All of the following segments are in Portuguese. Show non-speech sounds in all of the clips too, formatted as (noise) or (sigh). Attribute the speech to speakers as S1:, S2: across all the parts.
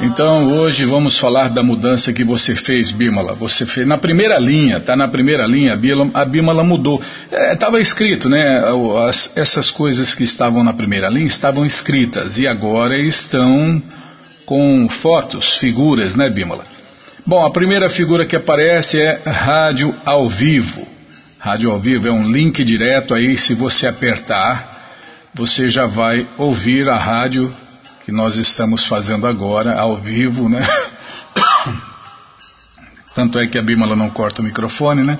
S1: Então hoje vamos falar da mudança que você fez, Bimala. Você fez na primeira linha, tá na primeira linha. A Bimala mudou. Estava é, escrito, né? As, essas coisas que estavam na primeira linha estavam escritas e agora estão com fotos, figuras, né, Bimala? Bom, a primeira figura que aparece é rádio ao vivo. Rádio ao vivo é um link direto aí. Se você apertar, você já vai ouvir a rádio que nós estamos fazendo agora, ao vivo, né? Tanto é que a Bímola não corta o microfone, né?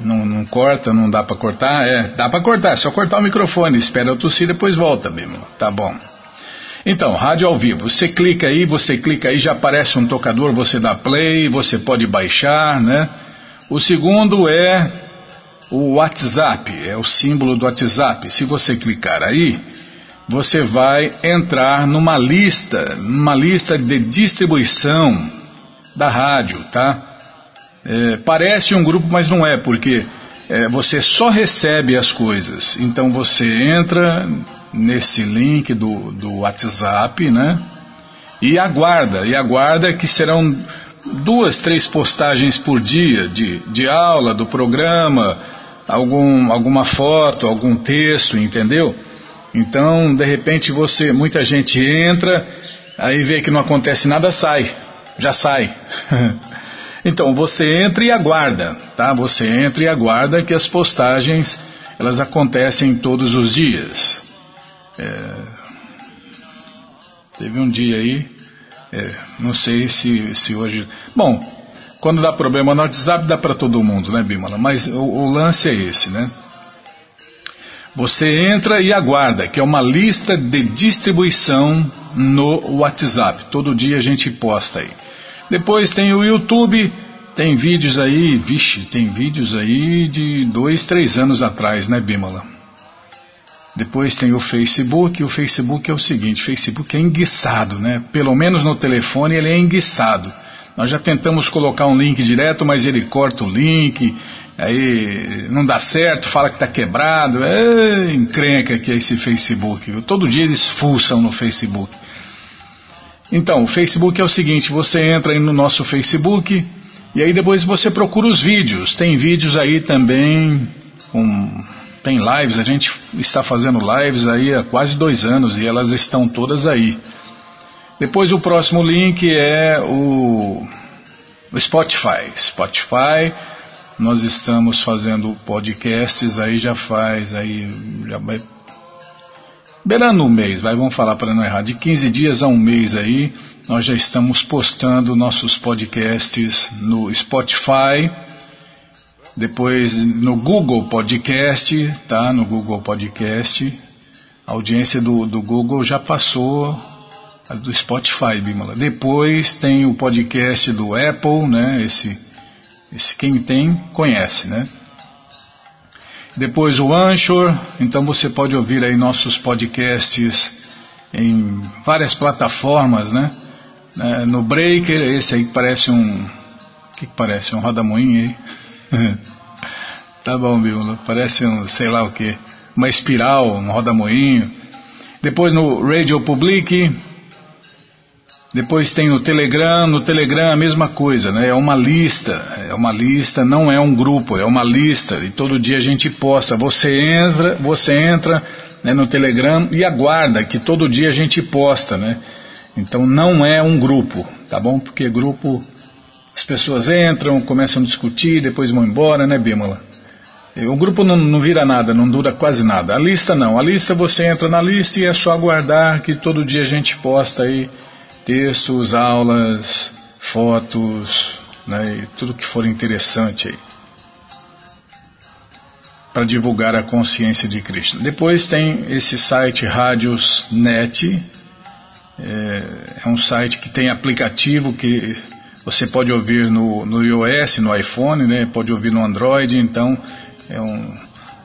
S1: Não, não corta, não dá para cortar? É, dá para cortar, só cortar o microfone, espera eu tossir depois volta, Bímola. Tá bom. Então, rádio ao vivo. Você clica aí, você clica aí, já aparece um tocador, você dá play, você pode baixar, né? O segundo é o WhatsApp, é o símbolo do WhatsApp. Se você clicar aí, você vai entrar numa lista, numa lista de distribuição da rádio, tá? É, parece um grupo, mas não é, porque é, você só recebe as coisas. Então você entra nesse link do, do WhatsApp, né? E aguarda, e aguarda que serão duas, três postagens por dia de, de aula, do programa, algum, alguma foto, algum texto, entendeu? Então, de repente, você, muita gente entra, aí vê que não acontece nada, sai, já sai. (laughs) então, você entra e aguarda, tá? Você entra e aguarda que as postagens elas acontecem todos os dias. É, teve um dia aí, é, não sei se, se hoje. Bom, quando dá problema no WhatsApp dá para todo mundo, né, Bimala? Mas o, o lance é esse, né? Você entra e aguarda, que é uma lista de distribuição no WhatsApp. Todo dia a gente posta aí. Depois tem o YouTube, tem vídeos aí, vixe, tem vídeos aí de dois, três anos atrás, né, Bímola? Depois tem o Facebook, o Facebook é o seguinte, o Facebook é enguiçado, né? Pelo menos no telefone ele é enguiçado. Nós já tentamos colocar um link direto, mas ele corta o link, aí não dá certo, fala que está quebrado, é encrenca que é esse Facebook. Todo dia eles fuçam no Facebook. Então, o Facebook é o seguinte, você entra aí no nosso Facebook e aí depois você procura os vídeos. Tem vídeos aí também, tem lives, a gente está fazendo lives aí há quase dois anos e elas estão todas aí. Depois o próximo link é o, o Spotify. Spotify, nós estamos fazendo podcasts aí já faz, aí já vai beirando um mês, vai, vamos falar para não errar, de 15 dias a um mês aí, nós já estamos postando nossos podcasts no Spotify, depois no Google Podcast, tá? No Google Podcast. A audiência do, do Google já passou do Spotify, Bimala. Depois tem o podcast do Apple, né? Esse, esse quem tem conhece, né? Depois o Anchor, então você pode ouvir aí nossos podcasts em várias plataformas, né? É, no Breaker, esse aí parece um. O que, que parece? Um rodamoinho (laughs) aí? tá bom, Bímola. Parece um, sei lá o que. Uma espiral, um rodamoinho. Depois no Radio Public, depois tem o Telegram, no Telegram a mesma coisa, né? É uma lista, é uma lista, não é um grupo, é uma lista. E todo dia a gente posta. Você entra, você entra né, no Telegram e aguarda que todo dia a gente posta, né? Então não é um grupo, tá bom? Porque grupo as pessoas entram, começam a discutir, depois vão embora, né, Bímola? O grupo não, não, vira nada, não dura quase nada. A lista não. A lista você entra na lista e é só aguardar que todo dia a gente posta aí textos, aulas, fotos, né, e tudo que for interessante aí para divulgar a consciência de Krishna. Depois tem esse site Radios.net, é, é, um site que tem aplicativo que você pode ouvir no, no iOS, no iPhone, né, pode ouvir no Android, então é um,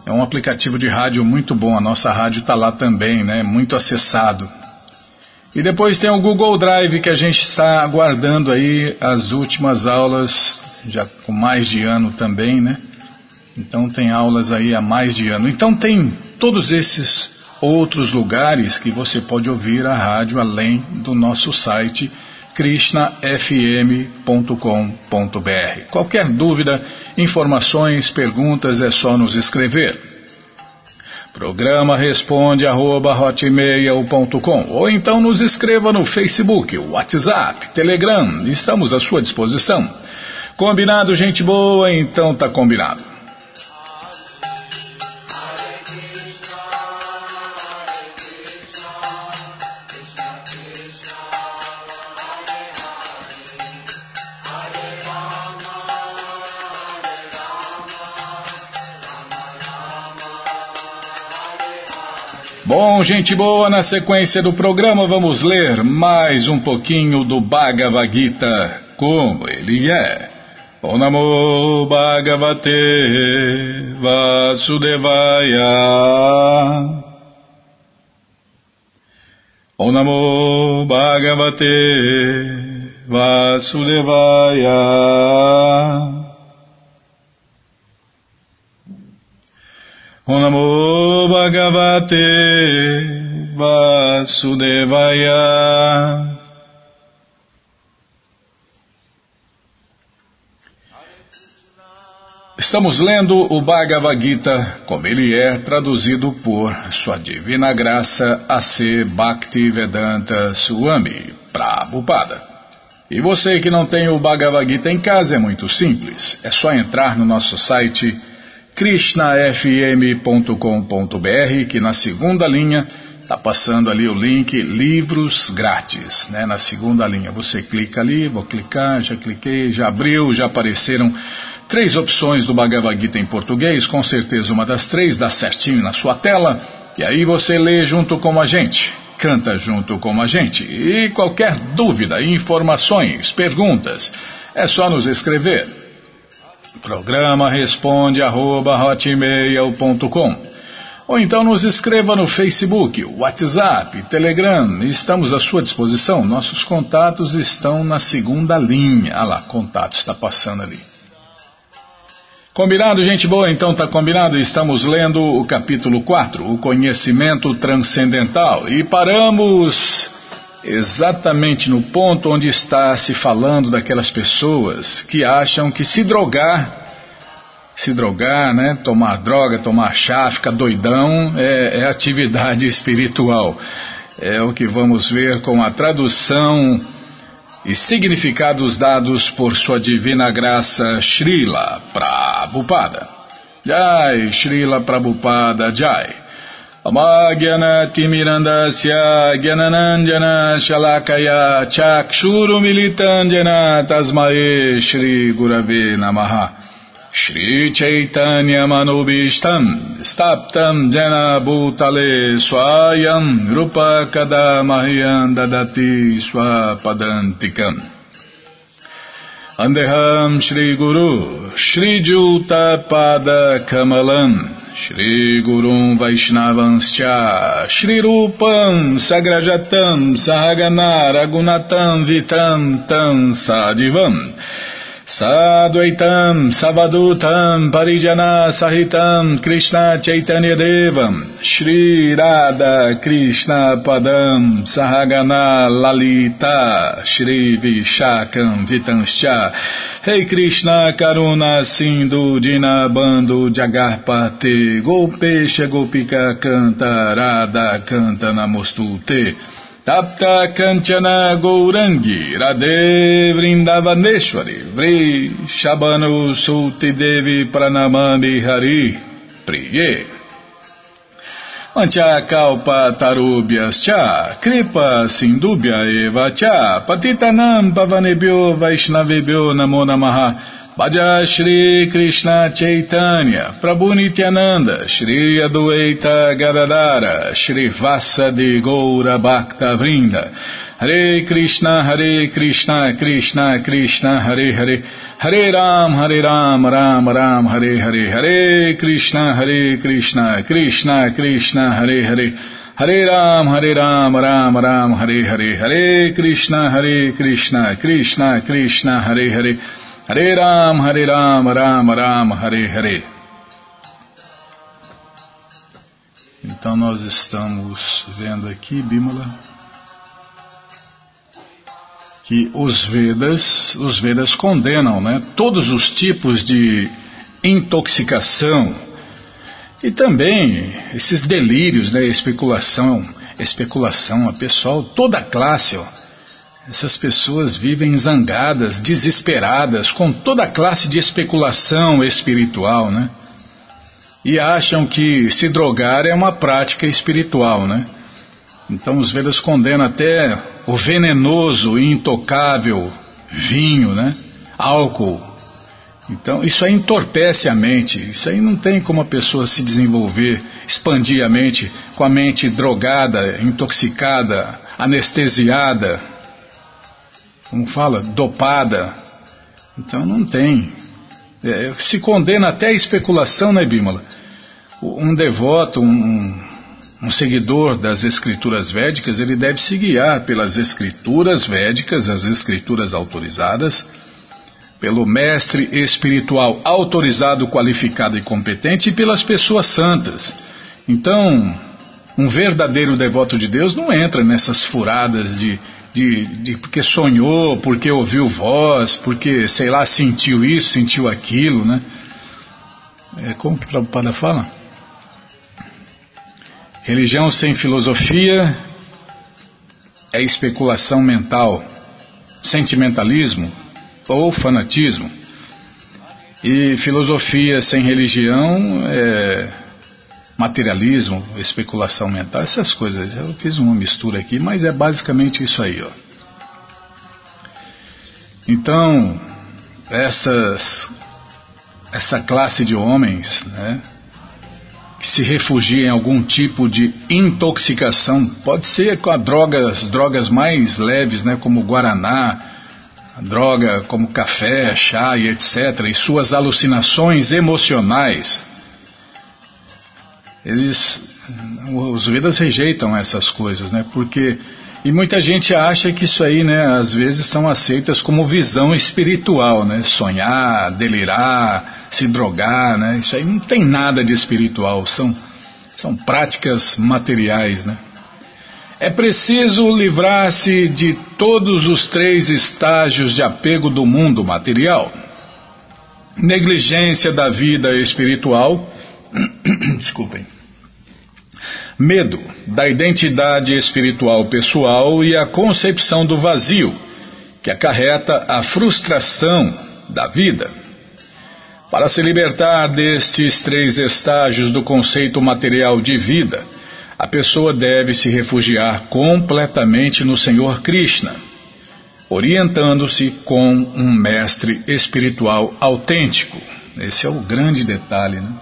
S1: é um aplicativo de rádio muito bom, a nossa rádio está lá também, né, muito acessado. E depois tem o Google Drive que a gente está aguardando aí as últimas aulas, já com mais de ano também, né? Então tem aulas aí há mais de ano. Então tem todos esses outros lugares que você pode ouvir a rádio além do nosso site krishnafm.com.br. Qualquer dúvida, informações, perguntas é só nos escrever. Programa responde arroba hotmail.com ou então nos escreva no Facebook, WhatsApp, Telegram, estamos à sua disposição. Combinado, gente boa? Então tá combinado. Bom, gente boa, na sequência do programa vamos ler mais um pouquinho do Bhagavad Gita, como ele é. O Namo Bhagavate Vasudevaya O Namo Bhagavate Vasudevaya Namo Bhagavate Vasudevaya. Estamos lendo o Bhagavad Gita como ele é traduzido por Sua Divina Graça A.C. Bhaktivedanta Swami Prabhupada. E você que não tem o Bhagavad Gita em casa é muito simples. É só entrar no nosso site krishnafm.com.br, que na segunda linha está passando ali o link livros grátis, né? Na segunda linha você clica ali, vou clicar, já cliquei, já abriu, já apareceram três opções do Bhagavad Gita em português, com certeza uma das três dá certinho na sua tela, e aí você lê junto com a gente, canta junto com a gente. E qualquer dúvida, informações, perguntas, é só nos escrever. Programa responde arroba hotmail.com ou então nos escreva no Facebook, WhatsApp, Telegram, estamos à sua disposição. Nossos contatos estão na segunda linha. Ah lá, contatos está passando ali. Combinado, gente boa? Então tá combinado. Estamos lendo o capítulo 4, o conhecimento transcendental. E paramos exatamente no ponto onde está se falando daquelas pessoas que acham que se drogar, se drogar, né, tomar droga, tomar chá, ficar doidão, é, é atividade (laughs) espiritual. É o que vamos ver com a tradução e significados dados por sua divina graça Srila Prabhupada. Jai, Srila Prabhupada Jai. Amagyanatimirandasya Gyananandjana Shalakaya Chakshurumilitanjana Tasmae Shri Gurave Namaha. Shri Chaitanya Manubishtam Staptam Jana Bhutale Swayam Rupa Kadamahyam Dadati Swapadantikam. Andeham Shri Gurum Vaishnavanscha Shri Rupam Sagrajatam Sahagana Ragunatam Vitam Tam Sadivam Sadvaitam Savadutam Parijana Sahitam Krishna Chaitanya Devam Shri Radha Krishna Padam Sahagana Lalita Shri Vishakam Vitanscha hey Krishna Karuna Sindhu Dinabando Jagarpate Golpesha Golpika Canta Radha Canta Namostute Tapta Kanchana Gourangi Radhe Vrindavaneshwari Vri Shabanu Sulti Devi Pranamami Hari Priye Mancha Kalpa Tarubhyas Cha Kripa Sindubhya Eva Cha Patitanam Pavanebhyo Vaishnavebhyo Namo Namaha. Bhaja Shri Krishna Chaitanya, Prabhu Nityananda, Shri Adueita Gadadara, Shri Vasa de Goura Bhakta Vrinda, Hare Krishna, Hare Krishna, Krishna Krishna, Hare Hare, Hare Ram, Hare Ram, Ram Ram, Hare Hare, Hare Krishna, Hare Krishna, Krishna Krishna, Hare Hare, Hare Ram, Hare Ram, Ram Ram, Hare Hare, Hare Krishna, Hare Krishna, Krishna Krishna, Hare Hare, Hare Ram, Hare Ram, Ram Ram, Hare Hare. Então nós estamos vendo aqui, Bímola, que os Vedas, os Vedas condenam, né, todos os tipos de intoxicação e também esses delírios, né, especulação, especulação, pessoal, toda classe, ó, essas pessoas vivem zangadas, desesperadas, com toda a classe de especulação espiritual, né? E acham que se drogar é uma prática espiritual, né? Então os Vedas condenam até o venenoso e intocável vinho, né? Álcool. Então isso aí entorpece a mente. Isso aí não tem como a pessoa se desenvolver, expandir a mente com a mente drogada, intoxicada, anestesiada como fala, dopada. Então não tem. É, se condena até a especulação, né, Bímola? Um devoto, um, um seguidor das escrituras védicas, ele deve se guiar pelas escrituras védicas, as escrituras autorizadas, pelo mestre espiritual autorizado, qualificado e competente e pelas pessoas santas. Então, um verdadeiro devoto de Deus não entra nessas furadas de de, de, porque sonhou, porque ouviu voz, porque, sei lá, sentiu isso, sentiu aquilo, né? É, como que o Prabhupada fala? Religião sem filosofia é especulação mental, sentimentalismo ou fanatismo. E filosofia sem religião é materialismo, especulação mental, essas coisas. Eu fiz uma mistura aqui, mas é basicamente isso aí. Ó. Então, essas, essa classe de homens né, que se refugia em algum tipo de intoxicação, pode ser com a drogas, drogas mais leves, né, como Guaraná, droga como café, chá e etc., e suas alucinações emocionais eles, os Vedas rejeitam essas coisas, né? Porque e muita gente acha que isso aí, né, às vezes são aceitas como visão espiritual, né? Sonhar, delirar, se drogar, né? Isso aí não tem nada de espiritual, são são práticas materiais, né? É preciso livrar-se de todos os três estágios de apego do mundo material. Negligência da vida espiritual. (clears throat) Desculpem medo da identidade espiritual pessoal e a concepção do vazio, que acarreta a frustração da vida. Para se libertar destes três estágios do conceito material de vida, a pessoa deve se refugiar completamente no Senhor Krishna, orientando-se com um mestre espiritual autêntico. Esse é o grande detalhe, né?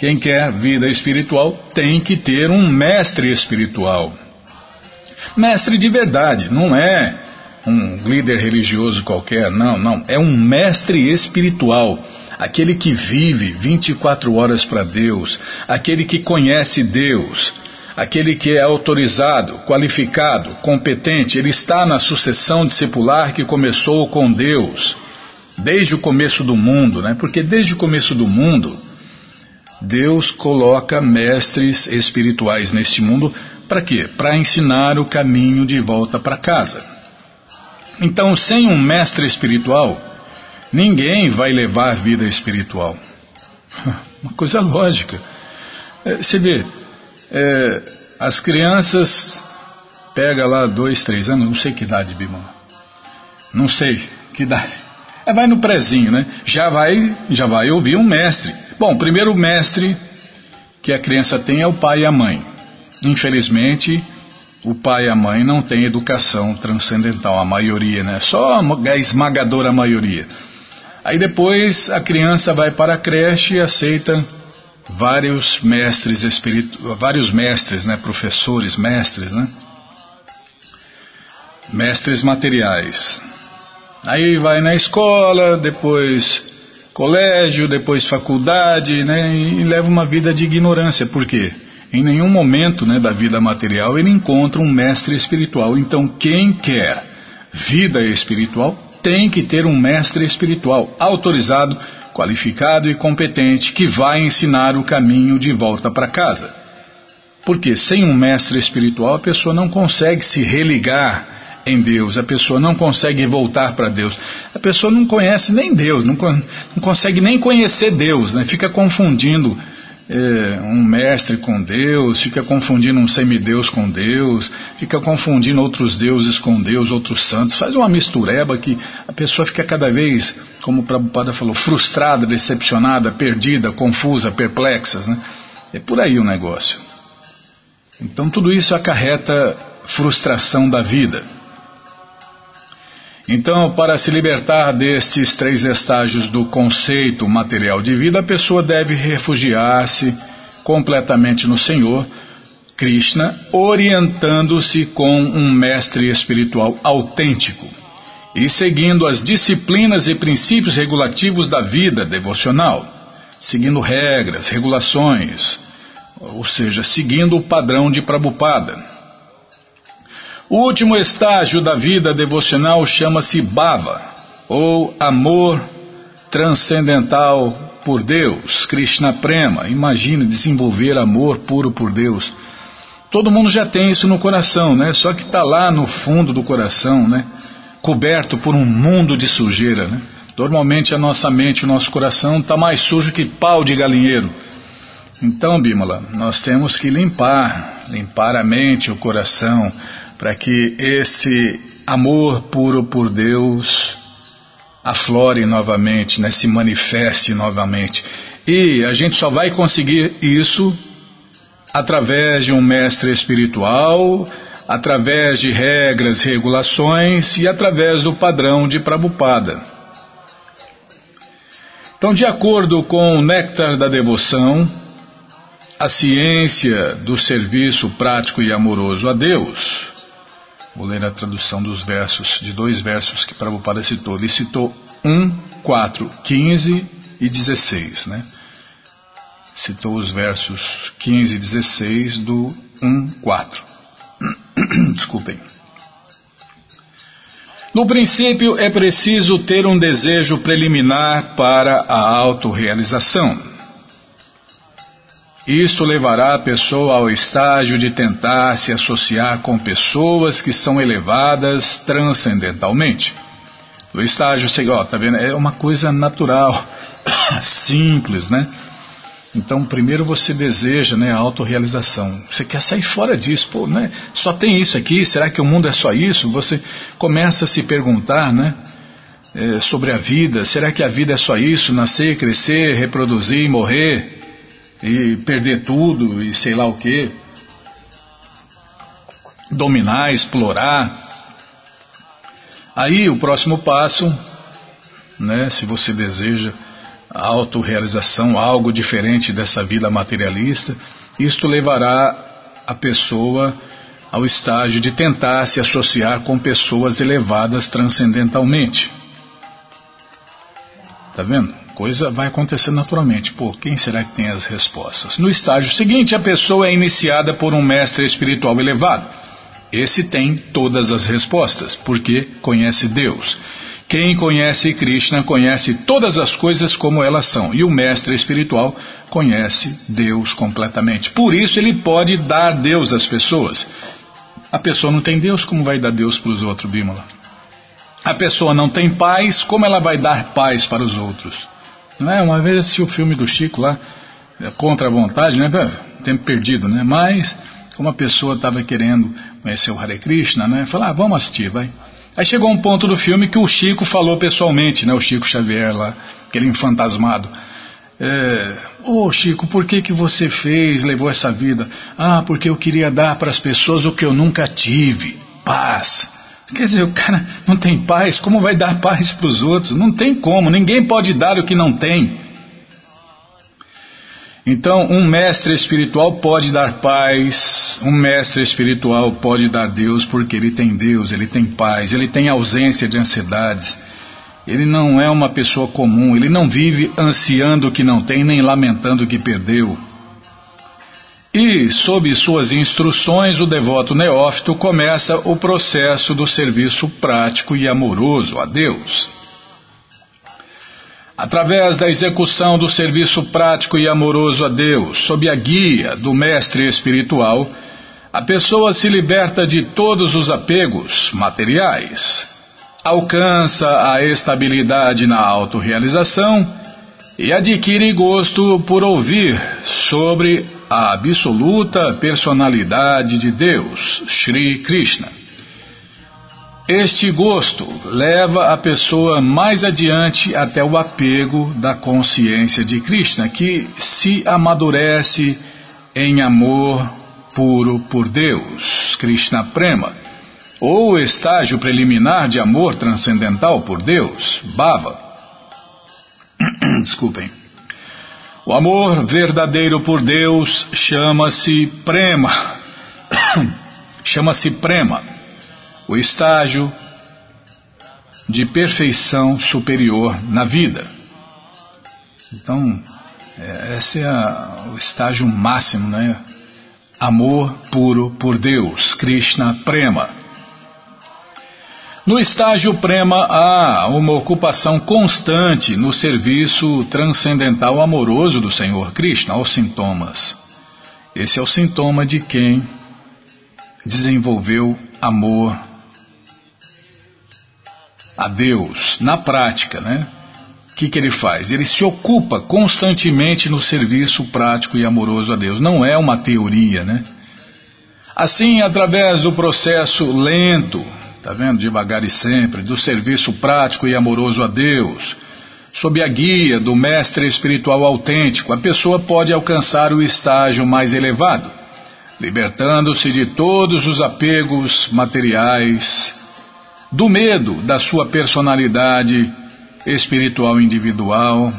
S1: Quem quer vida espiritual tem que ter um mestre espiritual. Mestre de verdade, não é um líder religioso qualquer, não, não. É um mestre espiritual. Aquele que vive 24 horas para Deus, aquele que conhece Deus, aquele que é autorizado, qualificado, competente, ele está na sucessão discipular que começou com Deus, desde o começo do mundo, né? Porque desde o começo do mundo, Deus coloca mestres espirituais neste mundo para quê? Para ensinar o caminho de volta para casa. Então, sem um mestre espiritual, ninguém vai levar a vida espiritual. (laughs) Uma coisa lógica. É, você vê, é, as crianças pega lá dois, três anos, não sei que idade, Bima. Não sei que idade. É, vai no prezinho, né? Já vai, já vai ouvir um mestre. Bom, primeiro mestre que a criança tem é o pai e a mãe. Infelizmente, o pai e a mãe não têm educação transcendental, a maioria, né? Só a esmagadora maioria. Aí depois a criança vai para a creche e aceita vários mestres espiritu... vários mestres, né? Professores, mestres, né? Mestres materiais. Aí vai na escola, depois colégio, depois faculdade, né, e leva uma vida de ignorância. Por quê? Em nenhum momento né, da vida material ele encontra um mestre espiritual. Então, quem quer vida espiritual tem que ter um mestre espiritual autorizado, qualificado e competente que vai ensinar o caminho de volta para casa. Porque sem um mestre espiritual a pessoa não consegue se religar em Deus, a pessoa não consegue voltar para Deus, a pessoa não conhece nem Deus, não, não consegue nem conhecer Deus, né? fica confundindo é, um mestre com Deus, fica confundindo um semideus com Deus, fica confundindo outros deuses com Deus, outros santos, faz uma mistureba que a pessoa fica cada vez, como o Prabhupada falou, frustrada, decepcionada, perdida, confusa, perplexa. Né? É por aí o negócio. Então tudo isso acarreta frustração da vida. Então, para se libertar destes três estágios do conceito material de vida, a pessoa deve refugiar-se completamente no Senhor, Krishna, orientando-se com um mestre espiritual autêntico e seguindo as disciplinas e princípios regulativos da vida devocional, seguindo regras, regulações, ou seja, seguindo o padrão de Prabhupada. O último estágio da vida devocional chama-se Bhava, ou amor transcendental por Deus, Krishna Prema. Imagine desenvolver amor puro por Deus. Todo mundo já tem isso no coração, né? Só que está lá no fundo do coração, né? Coberto por um mundo de sujeira, né? Normalmente a nossa mente, o nosso coração está mais sujo que pau de galinheiro. Então, Bímola, nós temos que limpar, limpar a mente, o coração, para que esse amor puro por Deus aflore novamente, né, se manifeste novamente. E a gente só vai conseguir isso através de um mestre espiritual, através de regras, regulações e através do padrão de Prabhupada. Então, de acordo com o néctar da devoção, a ciência do serviço prático e amoroso a Deus, Vou ler a tradução dos versos, de dois versos que Prabhupada citou. Ele citou 1, 4, 15 e 16, né? Citou os versos 15 e 16 do 1, 4. (clears throat) Desculpem. No princípio, é preciso ter um desejo preliminar para a autorrealização. Isto levará a pessoa ao estágio de tentar se associar com pessoas que são elevadas transcendentalmente. O estágio, ó, tá vendo? É uma coisa natural, (coughs) simples, né? Então, primeiro você deseja né, a autorrealização. Você quer sair fora disso. Pô, né? Só tem isso aqui? Será que o mundo é só isso? Você começa a se perguntar né, é, sobre a vida. Será que a vida é só isso? Nascer, crescer, reproduzir, morrer? E perder tudo e sei lá o que, dominar, explorar. Aí o próximo passo, né, se você deseja autorrealização, algo diferente dessa vida materialista, isto levará a pessoa ao estágio de tentar se associar com pessoas elevadas transcendentalmente. Tá vendo? Coisa vai acontecer naturalmente. Pô, quem será que tem as respostas? No estágio seguinte, a pessoa é iniciada por um mestre espiritual elevado. Esse tem todas as respostas, porque conhece Deus. Quem conhece Krishna conhece todas as coisas como elas são, e o mestre espiritual conhece Deus completamente. Por isso ele pode dar Deus às pessoas. A pessoa não tem Deus, como vai dar Deus para os outros, Bímola? A pessoa não tem paz, como ela vai dar paz para os outros? Não é? Uma vez assisti o filme do Chico lá, é, contra a vontade, né? Tempo perdido, né? Mas, como a pessoa estava querendo conhecer o Hare Krishna, né? Falar, ah, vamos assistir, vai. Aí chegou um ponto do filme que o Chico falou pessoalmente, né? O Chico Xavier lá, aquele fantasmado. É, Ô oh, Chico, por que, que você fez, levou essa vida? Ah, porque eu queria dar para as pessoas o que eu nunca tive: paz. Quer dizer, o cara não tem paz, como vai dar paz para os outros? Não tem como, ninguém pode dar o que não tem. Então, um mestre espiritual pode dar paz, um mestre espiritual pode dar Deus porque ele tem Deus, ele tem paz, ele tem ausência de ansiedades. Ele não é uma pessoa comum, ele não vive ansiando o que não tem, nem lamentando o que perdeu. E, sob suas instruções, o devoto neófito começa o processo do serviço prático e amoroso a Deus. Através da execução do serviço prático e amoroso a Deus, sob a guia do mestre espiritual, a pessoa se liberta de todos os apegos materiais, alcança a estabilidade na autorrealização e adquire gosto por ouvir sobre a absoluta personalidade de Deus, Sri Krishna. Este gosto leva a pessoa mais adiante até o apego da consciência de Krishna, que se amadurece em amor puro por Deus, Krishna Prema, ou estágio preliminar de amor transcendental por Deus, Bhava. (coughs) Desculpem. O amor verdadeiro por Deus chama-se Prema. (coughs) chama-se Prema o estágio de perfeição superior na vida. Então, é, esse é o estágio máximo, né? Amor puro por Deus, Krishna Prema. No estágio Prema há uma ocupação constante no serviço transcendental amoroso do Senhor Krishna, aos sintomas. Esse é o sintoma de quem desenvolveu amor a Deus na prática, né? O que, que ele faz? Ele se ocupa constantemente no serviço prático e amoroso a Deus. Não é uma teoria, né? Assim, através do processo lento, tá vendo? Devagar e sempre, do serviço prático e amoroso a Deus, sob a guia do mestre espiritual autêntico, a pessoa pode alcançar o estágio mais elevado, libertando-se de todos os apegos materiais do medo da sua personalidade espiritual individual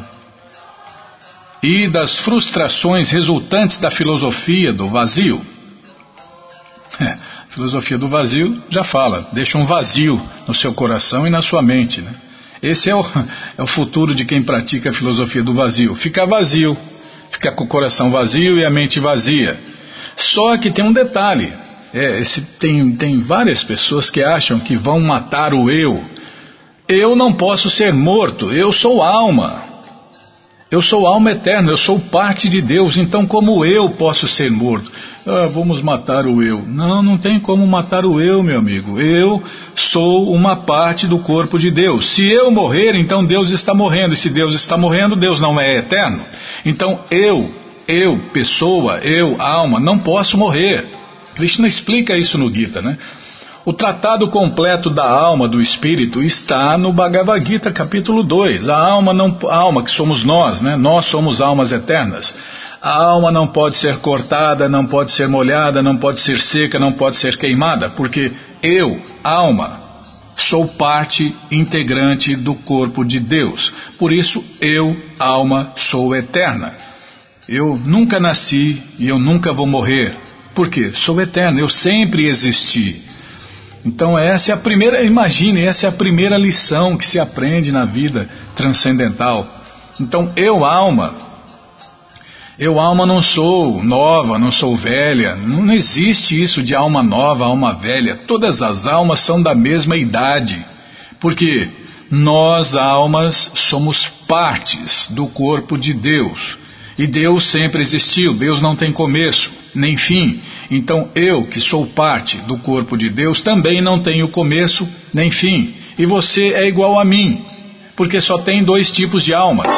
S1: e das frustrações resultantes da filosofia do vazio. (laughs) Filosofia do vazio já fala, deixa um vazio no seu coração e na sua mente. Né? Esse é o, é o futuro de quem pratica a filosofia do vazio. Fica vazio, fica com o coração vazio e a mente vazia. Só que tem um detalhe: é, esse, tem, tem várias pessoas que acham que vão matar o eu. Eu não posso ser morto, eu sou alma. Eu sou alma eterna, eu sou parte de Deus, então como eu posso ser morto? Ah, vamos matar o eu. Não, não tem como matar o eu, meu amigo. Eu sou uma parte do corpo de Deus. Se eu morrer, então Deus está morrendo. E se Deus está morrendo, Deus não é eterno. Então eu, eu, pessoa, eu, alma, não posso morrer. Krishna explica isso no Gita, né? O tratado completo da alma, do espírito, está no Bhagavad Gita, capítulo 2. A alma, não, a alma que somos nós, né? Nós somos almas eternas. A alma não pode ser cortada, não pode ser molhada, não pode ser seca, não pode ser queimada, porque eu, alma, sou parte integrante do corpo de Deus. Por isso, eu, alma, sou eterna. Eu nunca nasci e eu nunca vou morrer. Por quê? Sou eterno, eu sempre existi. Então essa é a primeira, imagine, essa é a primeira lição que se aprende na vida transcendental. Então eu, alma, eu, alma, não sou nova, não sou velha, não, existe isso de alma nova, alma velha. Todas as almas são da mesma idade. Porque nós, almas, somos partes do corpo de Deus. E Deus sempre existiu, Deus não tem começo nem fim. Então eu, que sou parte do corpo de Deus, também não tenho começo nem fim. E você é igual a mim, porque só tem dois tipos de almas: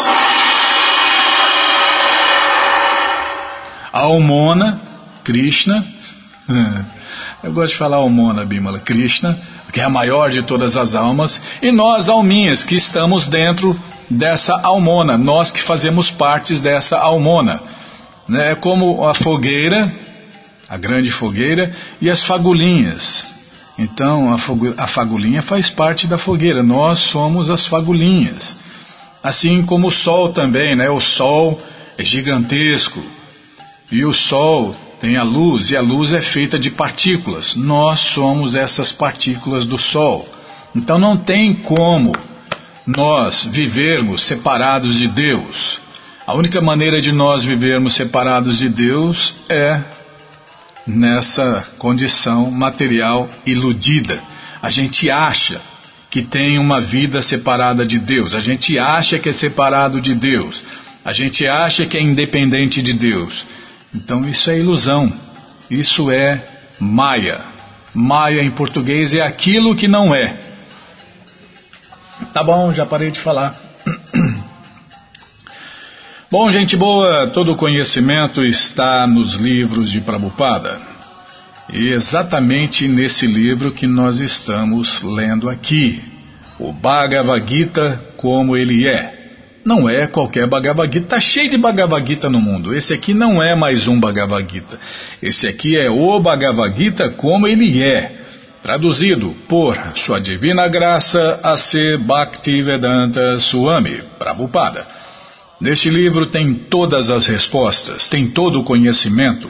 S1: a almona, Krishna. Eu gosto de falar almona, Bimala, Krishna, que é a maior de todas as almas, e nós, alminhas, que estamos dentro dessa almona, nós que fazemos partes dessa almona. É como a fogueira, a grande fogueira, e as fagulhinhas. Então a fagulhinha faz parte da fogueira, nós somos as fagulhinhas. Assim como o Sol também, né? O Sol é gigantesco e o Sol tem a luz e a luz é feita de partículas. Nós somos essas partículas do Sol. Então não tem como nós vivermos separados de Deus. A única maneira de nós vivermos separados de Deus é nessa condição material iludida. A gente acha que tem uma vida separada de Deus. A gente acha que é separado de Deus. A gente acha que é independente de Deus. Então isso é ilusão. Isso é Maia. Maia em português é aquilo que não é. Tá bom, já parei de falar. Bom, gente boa, todo conhecimento está nos livros de Prabhupada. E exatamente nesse livro que nós estamos lendo aqui, o Bhagavad Gita como ele é. Não é qualquer Bhagavad Gita, está cheio de Bhagavad Gita no mundo. Esse aqui não é mais um Bhagavad Gita. Esse aqui é o Bhagavad Gita como ele é. Traduzido por Sua Divina Graça a ser Bhaktivedanta Swami Prabhupada. Neste livro tem todas as respostas, tem todo o conhecimento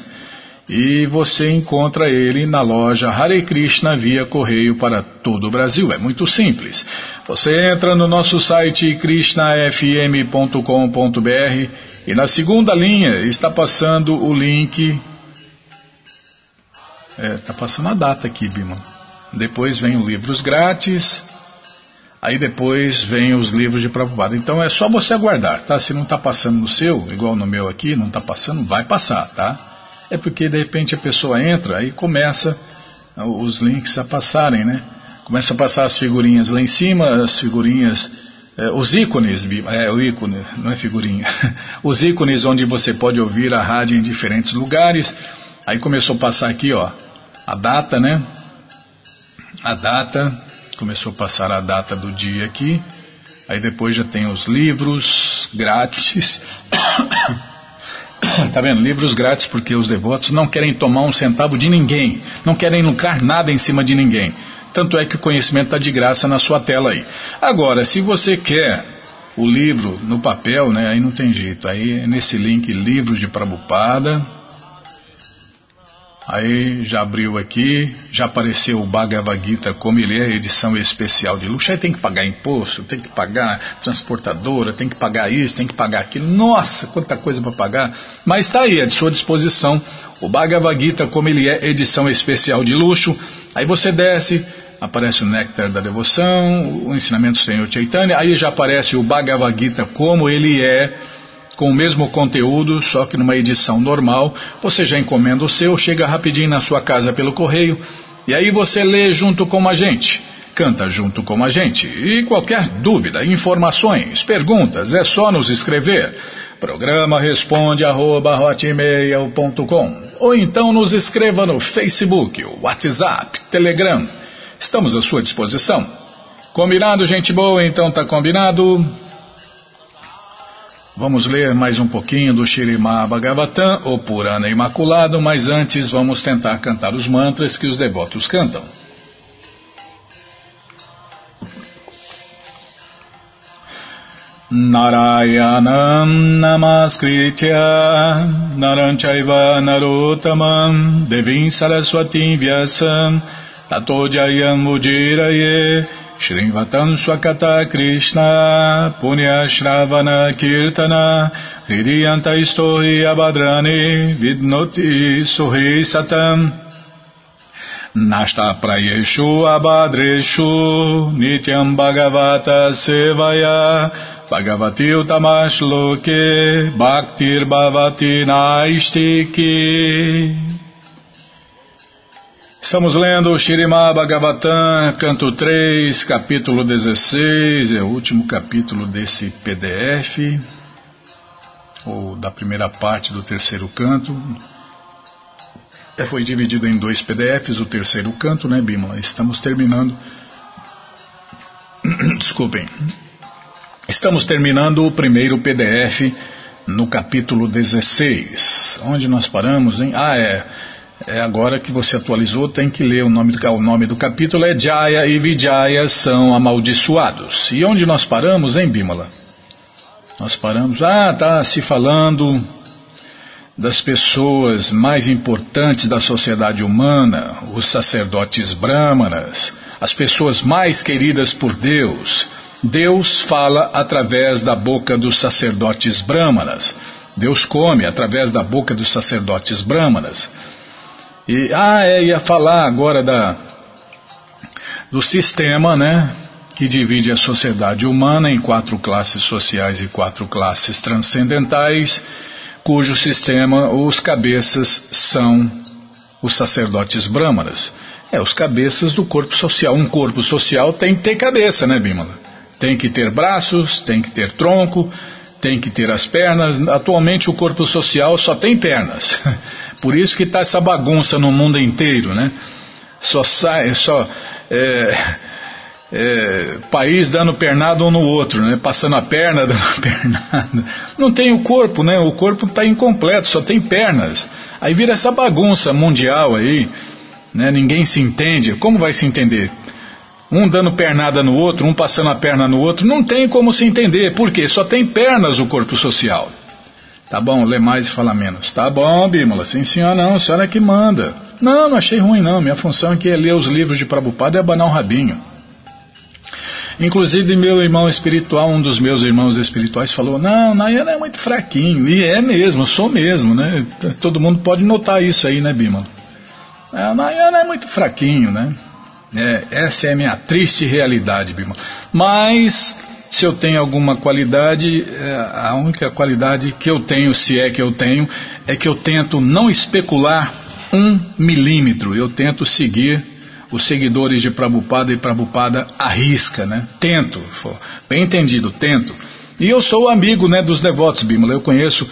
S1: e você encontra ele na loja Hare Krishna via correio para todo o Brasil. É muito simples. Você entra no nosso site krishnafm.com.br e na segunda linha está passando o link. É, está passando a data aqui, Bima. Depois vem os livros grátis. Aí depois vem os livros de Prabhupada. Então é só você aguardar, tá? Se não está passando no seu, igual no meu aqui, não está passando, vai passar, tá? É porque de repente a pessoa entra, aí começa os links a passarem, né? Começa a passar as figurinhas lá em cima, as figurinhas, é, os ícones, é o ícone, não é figurinha, (laughs) os ícones onde você pode ouvir a rádio em diferentes lugares. Aí começou a passar aqui, ó, a data, né? A data, começou a passar a data do dia aqui. Aí depois já tem os livros grátis. (coughs) Tá vendo? Livros grátis porque os devotos não querem tomar um centavo de ninguém, não querem lucrar nada em cima de ninguém. Tanto é que o conhecimento está de graça na sua tela aí. Agora, se você quer o livro no papel, né, aí não tem jeito. Aí nesse link Livros de Prabupada, Aí já abriu aqui, já apareceu o Bhagavad Gita como ele é, edição especial de luxo. Aí tem que pagar imposto, tem que pagar transportadora, tem que pagar isso, tem que pagar aquilo. Nossa, quanta coisa para pagar. Mas está aí, à sua disposição, o Bhagavad Gita como ele é, edição especial de luxo. Aí você desce, aparece o Néctar da Devoção, o Ensinamento do Senhor Chaitanya, aí já aparece o Bhagavad Gita como ele é, com o mesmo conteúdo, só que numa edição normal. Você já encomenda o seu, chega rapidinho na sua casa pelo correio e aí você lê junto com a gente. Canta junto com a gente. E qualquer dúvida, informações, perguntas, é só nos escrever. Programa responde arroba, ou então nos escreva no Facebook, WhatsApp, Telegram. Estamos à sua disposição. Combinado, gente boa? Então tá combinado. Vamos ler mais um pouquinho do Shirimá Bhagavatam, o Purana Imaculado, mas antes vamos tentar cantar os mantras que os devotos cantam. Narayanam Namaskritya Naranchaiva Narotamam Devim Saraswatim Vyasam Tato Jayam Ujiraye Shrivatam Swakata Krishna Punya Shravana Kirtana Hridiyanta Istohi Abadrani Vidnoti Suhi Satam. Nasta Prayeshu Abadreshu Nityam Bhagavata Sevaya Bhagavati Utamash Loke Bhaktir Bhavati Naistiki Estamos lendo o Shirimá Bhagavatam, canto 3, capítulo 16, é o último capítulo desse PDF, ou da primeira parte do terceiro canto. É, foi dividido em dois PDFs, o terceiro canto, né, Bimala? Estamos terminando. (clears throat) Desculpem. Estamos terminando o primeiro PDF no capítulo 16. Onde nós paramos, hein? Ah, é. É, agora que você atualizou, tem que ler o nome do, o nome do capítulo, é Jaya e Vijaya são amaldiçoados. E onde nós paramos, hein, Bimala? Nós paramos, ah, tá se falando das pessoas mais importantes da sociedade humana, os sacerdotes brahmanas, as pessoas mais queridas por Deus. Deus fala através da boca dos sacerdotes brahmanas. Deus come através da boca dos sacerdotes brahmanas. E, ah, é, ia falar agora da, do sistema, né? que divide a sociedade humana em quatro classes sociais e quatro classes transcendentais, cujo sistema, os cabeças são os sacerdotes brâmanas. É, os cabeças do corpo social. Um corpo social tem que ter cabeça, né, Bímola? Tem que ter braços, tem que ter tronco, tem que ter as pernas. Atualmente o corpo social só tem pernas. (laughs) Por isso que está essa bagunça no mundo inteiro, né? Só sai, só é, é, país dando pernada um no outro, né? Passando a perna, (laughs) dando pernada. Não tem o corpo, né? O corpo está incompleto, só tem pernas. Aí vira essa bagunça mundial aí, né? Ninguém se entende. Como vai se entender? Um dando pernada no outro, um passando a perna no outro, não tem como se entender. Por quê? Só tem pernas o corpo social. Tá bom, lê mais e fala menos. Tá bom, Bímola, sim senhora não, a senhora é que manda. Não, não achei ruim não, minha função aqui é ler os livros de Prabhupada e abanar um rabinho. Inclusive, meu irmão espiritual, um dos meus irmãos espirituais, falou: Não, Nayana é muito fraquinho. E é mesmo, sou mesmo, né? Todo mundo pode notar isso aí, né, Bima? A Nayana é muito fraquinho, né? É, essa é a minha triste realidade, Bima. Mas, se eu tenho alguma qualidade, é, a única qualidade que eu tenho, se é que eu tenho, é que eu tento não especular um milímetro. Eu tento seguir os seguidores de Prabhupada e Prabhupada arrisca, né? Tento, bem entendido, tento. E eu sou amigo né, dos devotos, Bímola. Eu conheço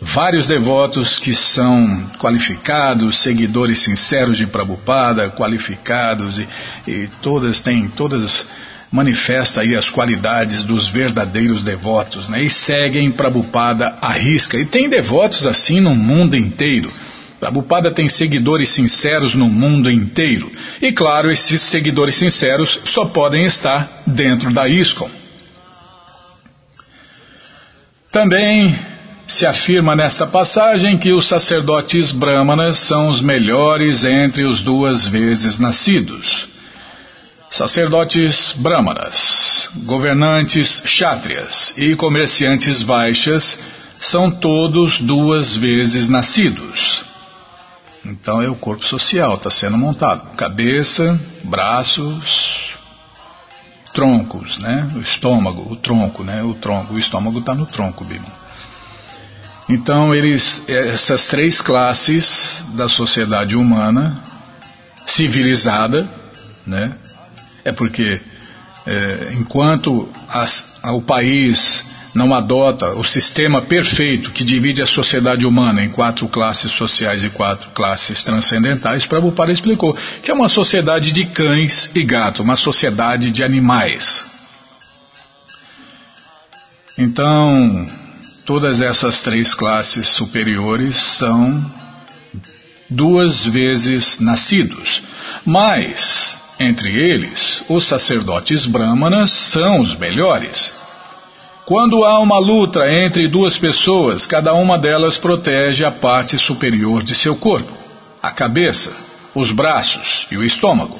S1: vários devotos que são qualificados, seguidores sinceros de Prabhupada, qualificados e, e todas têm todas manifesta aí as qualidades dos verdadeiros devotos, né? E seguem Prabhupada à risca. E tem devotos assim no mundo inteiro. Prabhupada tem seguidores sinceros no mundo inteiro. E claro, esses seguidores sinceros só podem estar dentro da ISKCON. Também se afirma nesta passagem que os sacerdotes brahmanas são os melhores entre os duas vezes nascidos. Sacerdotes brahmanas, governantes chátrias e comerciantes vaixas são todos duas vezes nascidos. Então é o corpo social, está sendo montado. Cabeça, braços, troncos, né? O estômago, o tronco, né? O tronco, o estômago está no tronco, Bima. Então eles, essas três classes da sociedade humana civilizada, né? É porque é, enquanto as, o país não adota o sistema perfeito que divide a sociedade humana em quatro classes sociais e quatro classes transcendentais, Prabhupada explicou que é uma sociedade de cães e gato, uma sociedade de animais. Então, todas essas três classes superiores são duas vezes nascidos, mas entre eles, os sacerdotes brahmanas são os melhores. Quando há uma luta entre duas pessoas, cada uma delas protege a parte superior de seu corpo, a cabeça, os braços e o estômago.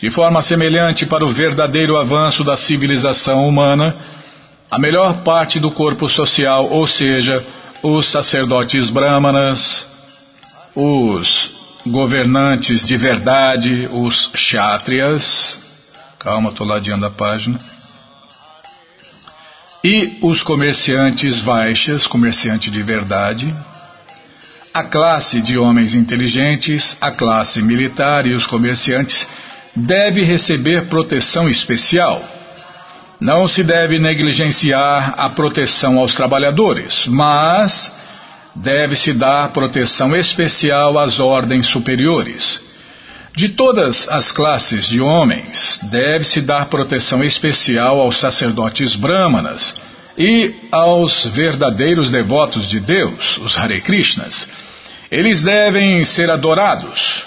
S1: De forma semelhante para o verdadeiro avanço da civilização humana, a melhor parte do corpo social, ou seja, os sacerdotes brahmanas, os governantes de verdade, os chátrias. Calma, estou ladeando a página e os comerciantes baixas, comerciante de verdade, a classe de homens inteligentes, a classe militar e os comerciantes deve receber proteção especial. Não se deve negligenciar a proteção aos trabalhadores, mas deve-se dar proteção especial às ordens superiores. De todas as classes de homens, deve-se dar proteção especial aos sacerdotes brahmanas e aos verdadeiros devotos de Deus, os Hare Krishnas. Eles devem ser adorados.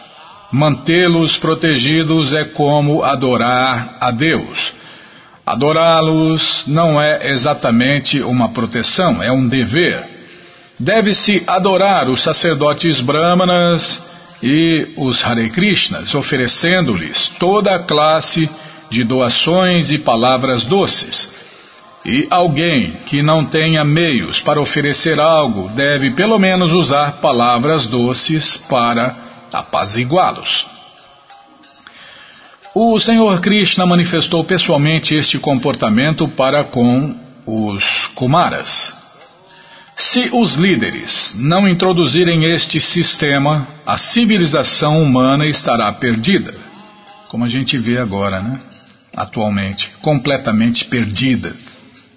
S1: Mantê-los protegidos é como adorar a Deus. Adorá-los não é exatamente uma proteção, é um dever. Deve-se adorar os sacerdotes brahmanas e os Hare Krishnas, oferecendo-lhes toda a classe de doações e palavras doces. E alguém que não tenha meios para oferecer algo deve pelo menos usar palavras doces para apaziguá-los. O Senhor Krishna manifestou pessoalmente este comportamento para com os Kumaras. Se os líderes não introduzirem este sistema, a civilização humana estará perdida. Como a gente vê agora, né? Atualmente, completamente perdida,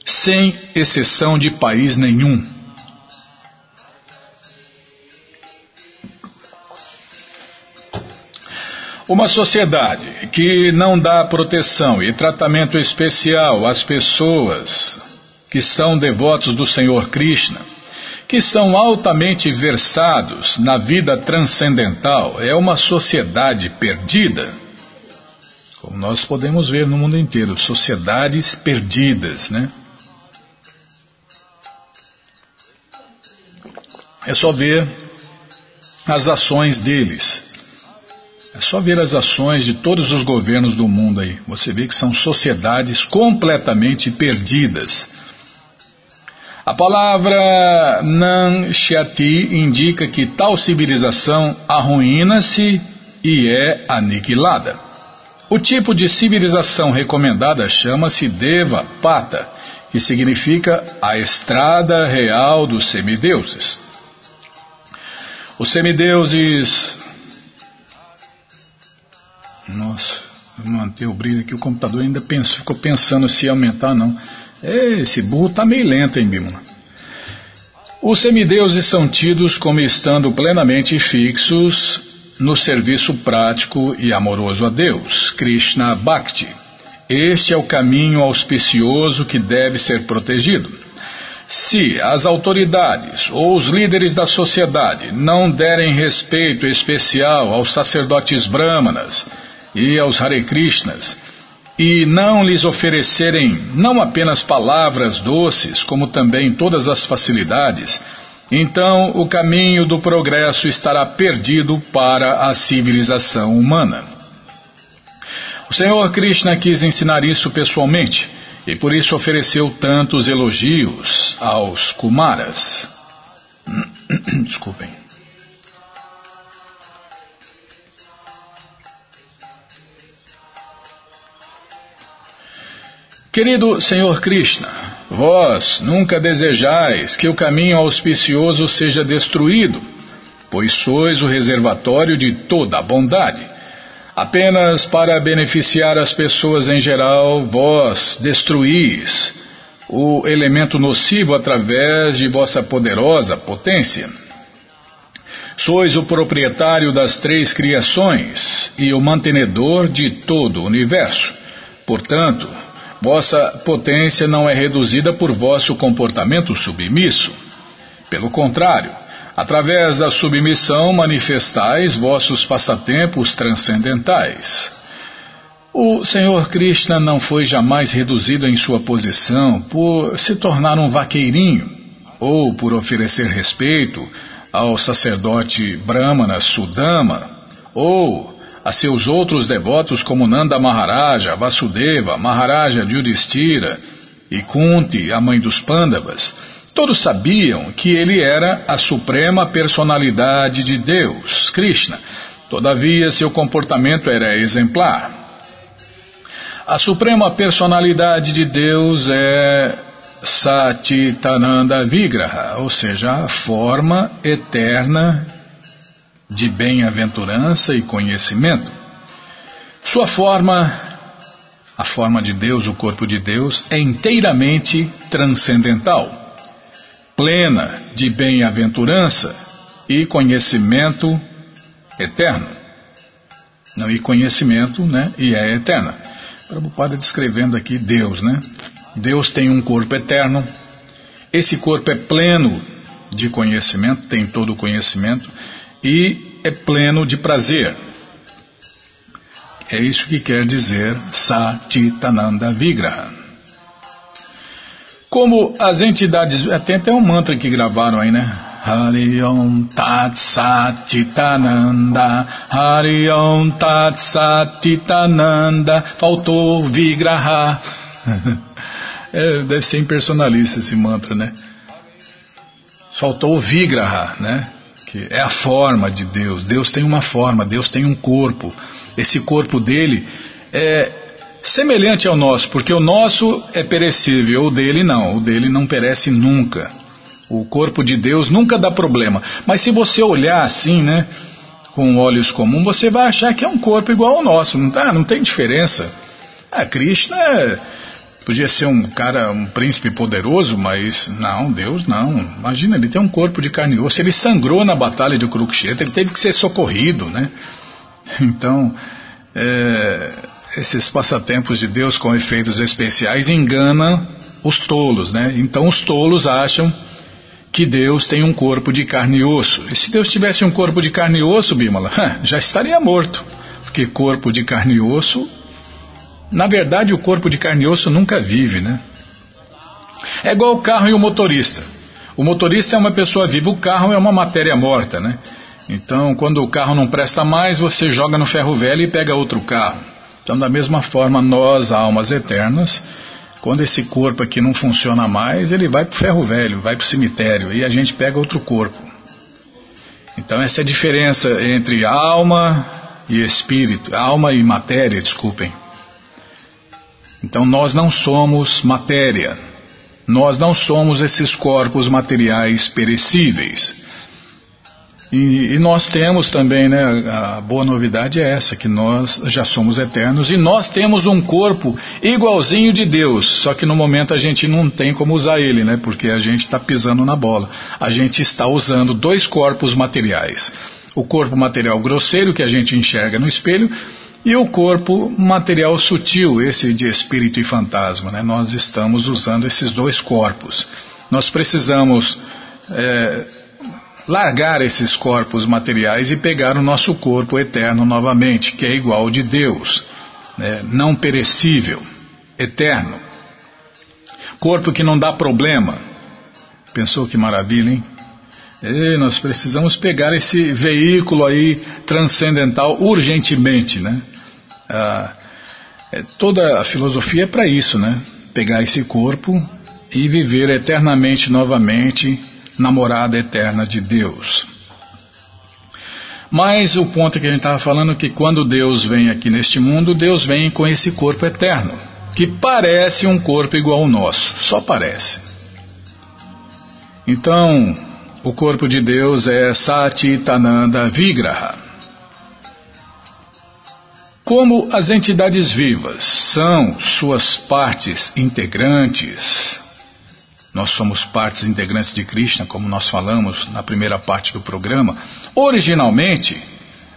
S1: sem exceção de país nenhum. Uma sociedade que não dá proteção e tratamento especial às pessoas que são devotos do Senhor Krishna, que são altamente versados na vida transcendental, é uma sociedade perdida. Como nós podemos ver no mundo inteiro, sociedades perdidas, né? É só ver as ações deles. É só ver as ações de todos os governos do mundo aí. Você vê que são sociedades completamente perdidas. A palavra Nanxiati indica que tal civilização arruína-se e é aniquilada. O tipo de civilização recomendada chama-se Deva Pata, que significa a estrada real dos semideuses. Os semideuses nossa, manter o brilho aqui, o computador ainda pensou, ficou pensando se aumentar não. Esse burro está meio lento, hein, Bimala? Os semideuses são tidos como estando plenamente fixos no serviço prático e amoroso a Deus, Krishna Bhakti. Este é o caminho auspicioso que deve ser protegido. Se as autoridades ou os líderes da sociedade não derem respeito especial aos sacerdotes brahmanas, e aos Hare Krishnas, e não lhes oferecerem não apenas palavras doces, como também todas as facilidades, então o caminho do progresso estará perdido para a civilização humana. O Senhor Krishna quis ensinar isso pessoalmente e por isso ofereceu tantos elogios aos Kumaras. (coughs) Desculpem. Querido Senhor Krishna, vós nunca desejais que o caminho auspicioso seja destruído, pois sois o reservatório de toda a bondade. Apenas para beneficiar as pessoas em geral, vós destruís o elemento nocivo através de vossa poderosa potência. Sois o proprietário das três criações e o mantenedor de todo o universo. Portanto, Vossa potência não é reduzida por vosso comportamento submisso. Pelo contrário, através da submissão manifestais vossos passatempos transcendentais. O Senhor Krishna não foi jamais reduzido em sua posição por se tornar um vaqueirinho ou por oferecer respeito ao sacerdote Brahmana Sudama ou a seus outros devotos como Nanda Maharaja, Vasudeva, Maharaja Yudhishthira e Kunti, a mãe dos Pandavas, todos sabiam que ele era a suprema personalidade de Deus, Krishna. Todavia, seu comportamento era exemplar. A suprema personalidade de Deus é Satitananda Vigraha, ou seja, a forma eterna de bem-aventurança e conhecimento. Sua forma, a forma de Deus, o corpo de Deus, é inteiramente transcendental, plena de bem-aventurança e conhecimento eterno. Não, e conhecimento, né? E é eterna. Prabhupada descrevendo aqui Deus, né? Deus tem um corpo eterno. Esse corpo é pleno de conhecimento, tem todo o conhecimento e é pleno de prazer. É isso que quer dizer Satitananda Vigraha. Como as entidades. Tem até um mantra que gravaram aí, né? Hariom Tat Satitananda, Hariom Tat Satitananda, faltou Vigraha. (laughs) é, deve ser impersonalista esse mantra, né? Faltou Vigraha, né? Que é a forma de Deus. Deus tem uma forma, Deus tem um corpo. Esse corpo dele é semelhante ao nosso, porque o nosso é perecível, o dele não, o dele não perece nunca. O corpo de Deus nunca dá problema. Mas se você olhar assim, né, com olhos comuns, você vai achar que é um corpo igual ao nosso. Não, tá, não tem diferença. Ah, Krishna é, podia ser um cara, um príncipe poderoso, mas não, Deus não. Imagina, ele tem um corpo de carne e osso. Ele sangrou na batalha de Kurukshetra, ele teve que ser socorrido, né? Então, é, esses passatempos de Deus com efeitos especiais engana os tolos, né? Então os tolos acham que Deus tem um corpo de carne e osso. E se Deus tivesse um corpo de carne e osso, Bimala, (laughs) já estaria morto. Porque corpo de carne e osso, na verdade o corpo de carne e osso nunca vive, né? É igual o carro e o motorista. O motorista é uma pessoa viva, o carro é uma matéria morta, né? Então, quando o carro não presta mais, você joga no ferro velho e pega outro carro. Então, da mesma forma, nós, almas eternas, quando esse corpo aqui não funciona mais, ele vai para o ferro velho, vai para o cemitério e a gente pega outro corpo. Então essa é a diferença entre alma e espírito, alma e matéria, desculpem. Então nós não somos matéria, nós não somos esses corpos materiais perecíveis. E, e, nós temos também, né, a boa novidade é essa, que nós já somos eternos e nós temos um corpo igualzinho de Deus, só que no momento a gente não tem como usar ele, né, porque a gente está pisando na bola. A gente está usando dois corpos materiais. O corpo material grosseiro que a gente enxerga no espelho e o corpo material sutil, esse de espírito e fantasma. Né? Nós estamos usando esses dois corpos. Nós precisamos. É, largar esses corpos materiais e pegar o nosso corpo eterno novamente, que é igual de Deus, né? não perecível, eterno. Corpo que não dá problema. Pensou que maravilha, hein? E nós precisamos pegar esse veículo aí transcendental urgentemente, né? Ah, é, toda a filosofia é para isso, né? Pegar esse corpo e viver eternamente novamente namorada eterna de Deus. Mas o ponto que a gente estava falando é que quando Deus vem aqui neste mundo, Deus vem com esse corpo eterno, que parece um corpo igual ao nosso, só parece. Então, o corpo de Deus é Satitananda Vigraha. Como as entidades vivas são suas partes integrantes, nós somos partes integrantes de Krishna, como nós falamos na primeira parte do programa, originalmente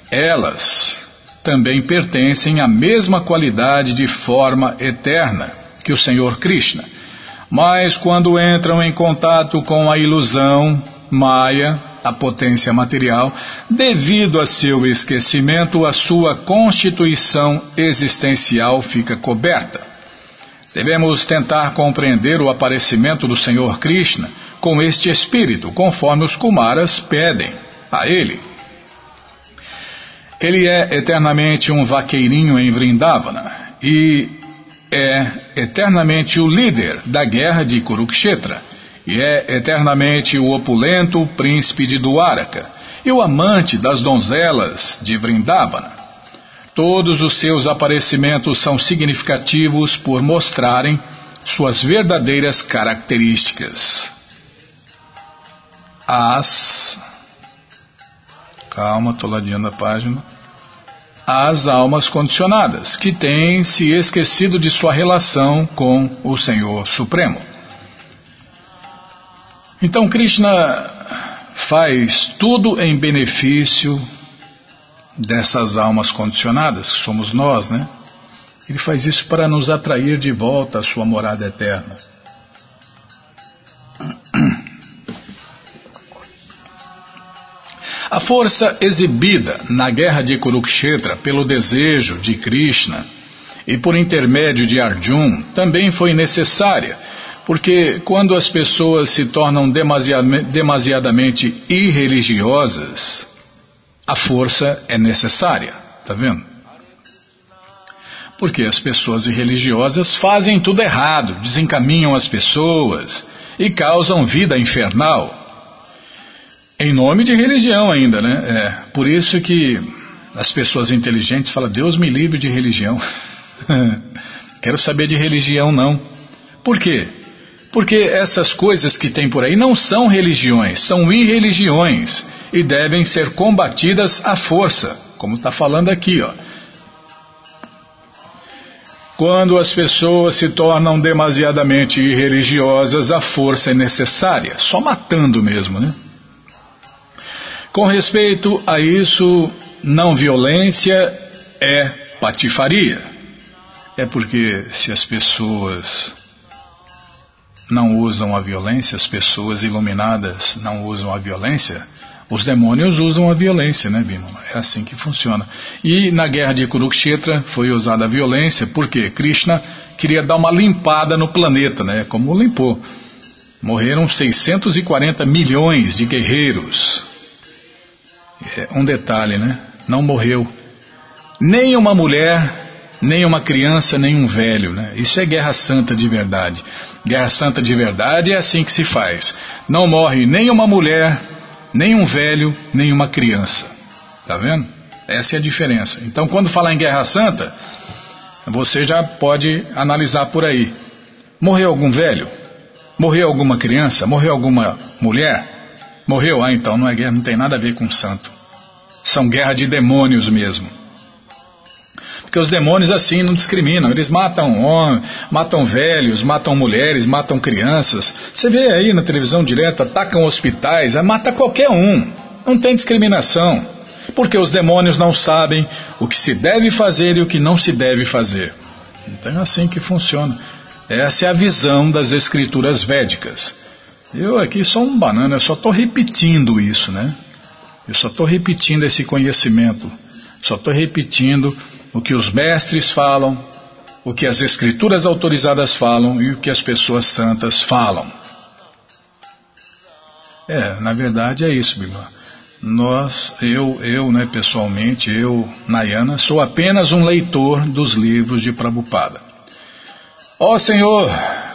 S1: elas também pertencem à mesma qualidade de forma eterna que o Senhor Krishna. Mas quando entram em contato com a ilusão, Maya, a potência material, devido a seu esquecimento, a sua constituição existencial fica coberta. Devemos tentar compreender o aparecimento do Senhor Krishna com este espírito, conforme os Kumaras pedem a ele. Ele é eternamente um vaqueirinho em Vrindavana e é eternamente o líder da guerra de Kurukshetra e é eternamente o opulento príncipe de Dwaraka e o amante das donzelas de Vrindavana. Todos os seus aparecimentos são significativos por mostrarem suas verdadeiras características. As. Calma, estou ladeando a página. As almas condicionadas, que têm se esquecido de sua relação com o Senhor Supremo. Então Krishna faz tudo em benefício dessas almas condicionadas, que somos nós, né? Ele faz isso para nos atrair de volta à sua morada eterna. A força exibida na guerra de Kurukshetra pelo desejo de Krishna e por intermédio de Arjun também foi necessária, porque quando as pessoas se tornam demasiadamente irreligiosas, a força é necessária, tá vendo? Porque as pessoas irreligiosas fazem tudo errado, desencaminham as pessoas e causam vida infernal. Em nome de religião ainda, né? É, por isso que as pessoas inteligentes falam, Deus me livre de religião. (laughs) Quero saber de religião, não. Por quê? Porque essas coisas que tem por aí não são religiões, são irreligiões e devem ser combatidas à força, como está falando aqui, ó. Quando as pessoas se tornam demasiadamente irreligiosas, a força é necessária, só matando mesmo, né? Com respeito a isso, não violência é patifaria. É porque se as pessoas não usam a violência, as pessoas iluminadas não usam a violência, os demônios usam a violência, né, Bimala? É assim que funciona. E na guerra de Kurukshetra foi usada a violência porque Krishna queria dar uma limpada no planeta, né? Como limpou. Morreram 640 milhões de guerreiros. É um detalhe, né? Não morreu nem uma mulher, nem uma criança, nem um velho, né? Isso é guerra santa de verdade. Guerra santa de verdade é assim que se faz. Não morre nem uma mulher, nem um velho, nem uma criança. Tá vendo? Essa é a diferença. Então, quando falar em Guerra Santa, você já pode analisar por aí. Morreu algum velho? Morreu alguma criança? Morreu alguma mulher? Morreu? Ah, então não é guerra, não tem nada a ver com santo. São guerra de demônios mesmo. Porque os demônios assim não discriminam, eles matam homens, matam velhos, matam mulheres, matam crianças. Você vê aí na televisão direto, atacam hospitais, mata qualquer um. Não tem discriminação. Porque os demônios não sabem o que se deve fazer e o que não se deve fazer. Então é assim que funciona. Essa é a visão das escrituras védicas. Eu aqui sou um banana, eu só estou repetindo isso, né? Eu só estou repetindo esse conhecimento. Só estou repetindo o que os mestres falam, o que as escrituras autorizadas falam e o que as pessoas santas falam. É, na verdade é isso, Bima. Nós, eu, eu, né, pessoalmente, eu, Nayana, sou apenas um leitor dos livros de Prabhupada. Ó oh, Senhor,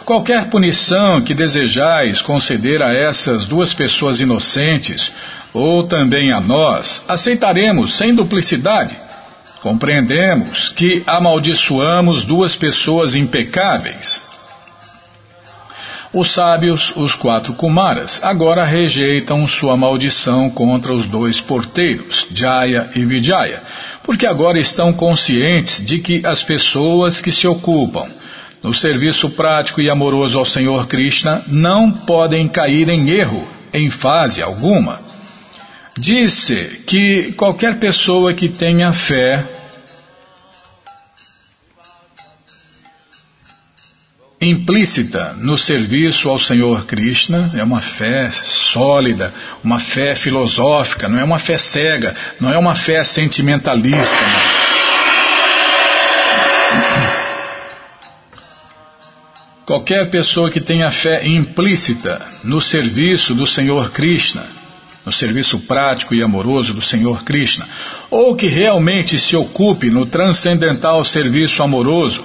S1: qualquer punição que desejais conceder a essas duas pessoas inocentes, ou também a nós, aceitaremos sem duplicidade Compreendemos que amaldiçoamos duas pessoas impecáveis. Os sábios, os quatro Kumaras, agora rejeitam sua maldição contra os dois porteiros, Jaya e Vijaya, porque agora estão conscientes de que as pessoas que se ocupam no serviço prático e amoroso ao Senhor Krishna não podem cair em erro em fase alguma. Disse que qualquer pessoa que tenha fé implícita no serviço ao Senhor Krishna é uma fé sólida, uma fé filosófica, não é uma fé cega, não é uma fé sentimentalista. Não. Qualquer pessoa que tenha fé implícita no serviço do Senhor Krishna, no serviço prático e amoroso do Senhor Krishna, ou que realmente se ocupe no transcendental serviço amoroso,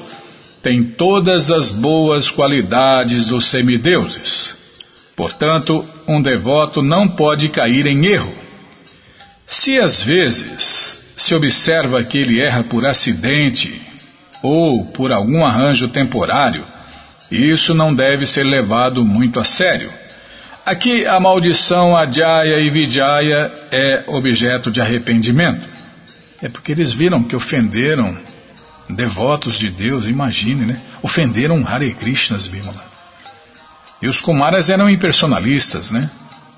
S1: tem todas as boas qualidades dos semideuses. Portanto, um devoto não pode cair em erro. Se às vezes se observa que ele erra por acidente ou por algum arranjo temporário, isso não deve ser levado muito a sério Aqui a maldição Adjaya e Vijaya é objeto de arrependimento. É porque eles viram que ofenderam devotos de Deus, imagine, né? Ofenderam Hare Krishnas, Bimala. E os Kumaras eram impersonalistas, né?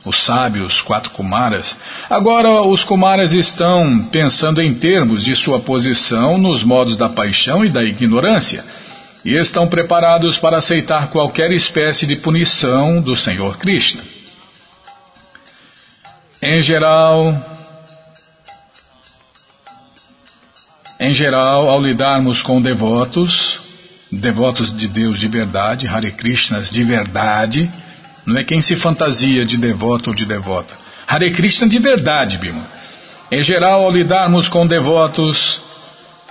S1: Os sábios, quatro Kumaras. Agora os Kumaras estão pensando em termos de sua posição nos modos da paixão e da ignorância e estão preparados para aceitar qualquer espécie de punição do Senhor Krishna. Em geral, em geral, ao lidarmos com devotos, devotos de Deus de verdade, Hare Krishnas de verdade, não é quem se fantasia de devoto ou de devota. Hare Krishna de verdade, Bima. Em geral, ao lidarmos com devotos,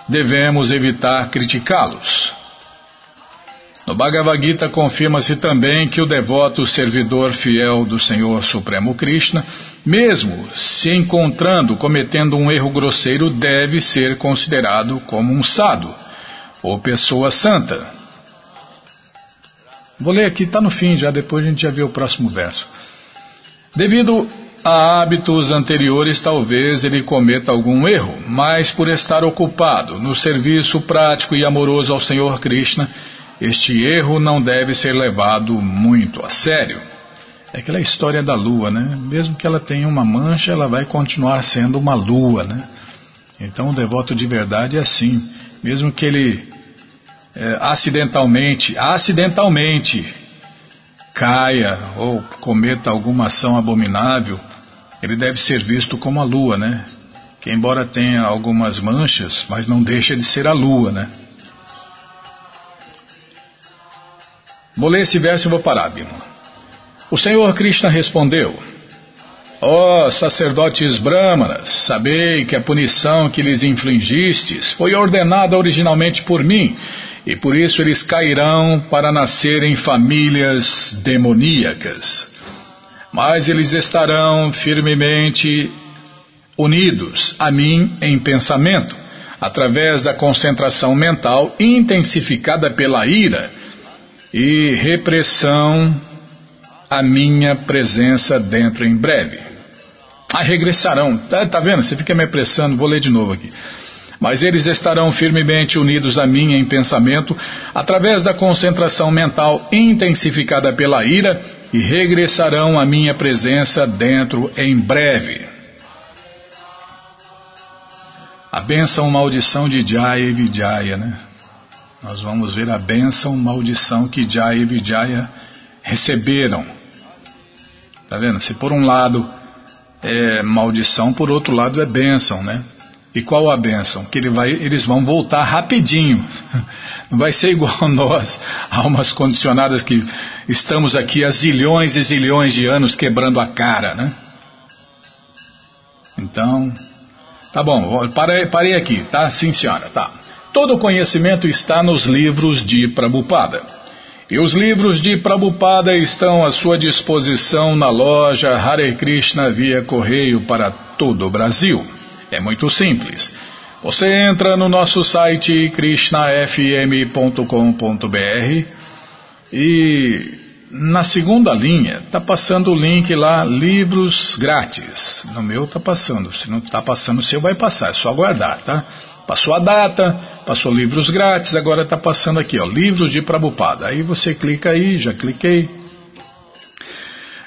S1: devemos evitar criticá-los. No Bhagavad Gita confirma-se também que o devoto servidor fiel do Senhor Supremo Krishna, mesmo se encontrando cometendo um erro grosseiro, deve ser considerado como um sado, ou pessoa santa. Vou ler aqui, está no fim já, depois a gente já vê o próximo verso. Devido a hábitos anteriores, talvez ele cometa algum erro, mas por estar ocupado no serviço prático e amoroso ao Senhor Krishna, este erro não deve ser levado muito a sério. É aquela história da lua, né? Mesmo que ela tenha uma mancha, ela vai continuar sendo uma lua, né? Então o devoto de verdade é assim. Mesmo que ele é, acidentalmente, acidentalmente caia ou cometa alguma ação abominável, ele deve ser visto como a lua, né? Que embora tenha algumas manchas, mas não deixa de ser a lua, né? Vou ler esse verso e. O Senhor Krishna respondeu: Ó oh, sacerdotes brahmanas, sabei que a punição que lhes infligistes foi ordenada originalmente por mim, e por isso eles cairão para nascer em famílias demoníacas. Mas eles estarão firmemente unidos a mim em pensamento, através da concentração mental intensificada pela ira e repressão a minha presença dentro em breve. Ah, regressarão. Tá, tá vendo? Você fica me apressando, vou ler de novo aqui. Mas eles estarão firmemente unidos a mim em pensamento, através da concentração mental intensificada pela ira, e regressarão à minha presença dentro em breve. A bênção maldição de Jaya e Vijaya, né? Nós vamos ver a bênção maldição que Jaya e Vijaya receberam Tá vendo? Se por um lado é maldição, por outro lado é bênção, né? E qual a bênção? Que ele vai, eles vão voltar rapidinho. Não (laughs) vai ser igual nós, almas condicionadas que estamos aqui há zilhões e zilhões de anos quebrando a cara, né? Então, tá bom, parei, parei aqui, tá? Sim, senhora, tá. Todo o conhecimento está nos livros de Prabhupada. E os livros de Prabhupada estão à sua disposição na loja Hare Krishna via correio para todo o Brasil. É muito simples. Você entra no nosso site krishnafm.com.br e na segunda linha está passando o link lá, livros grátis. No meu está passando, se não está passando o seu vai passar, é só aguardar, tá? Passou a data, passou livros grátis, agora está passando aqui, ó, livros de Prabupada. Aí você clica aí, já cliquei.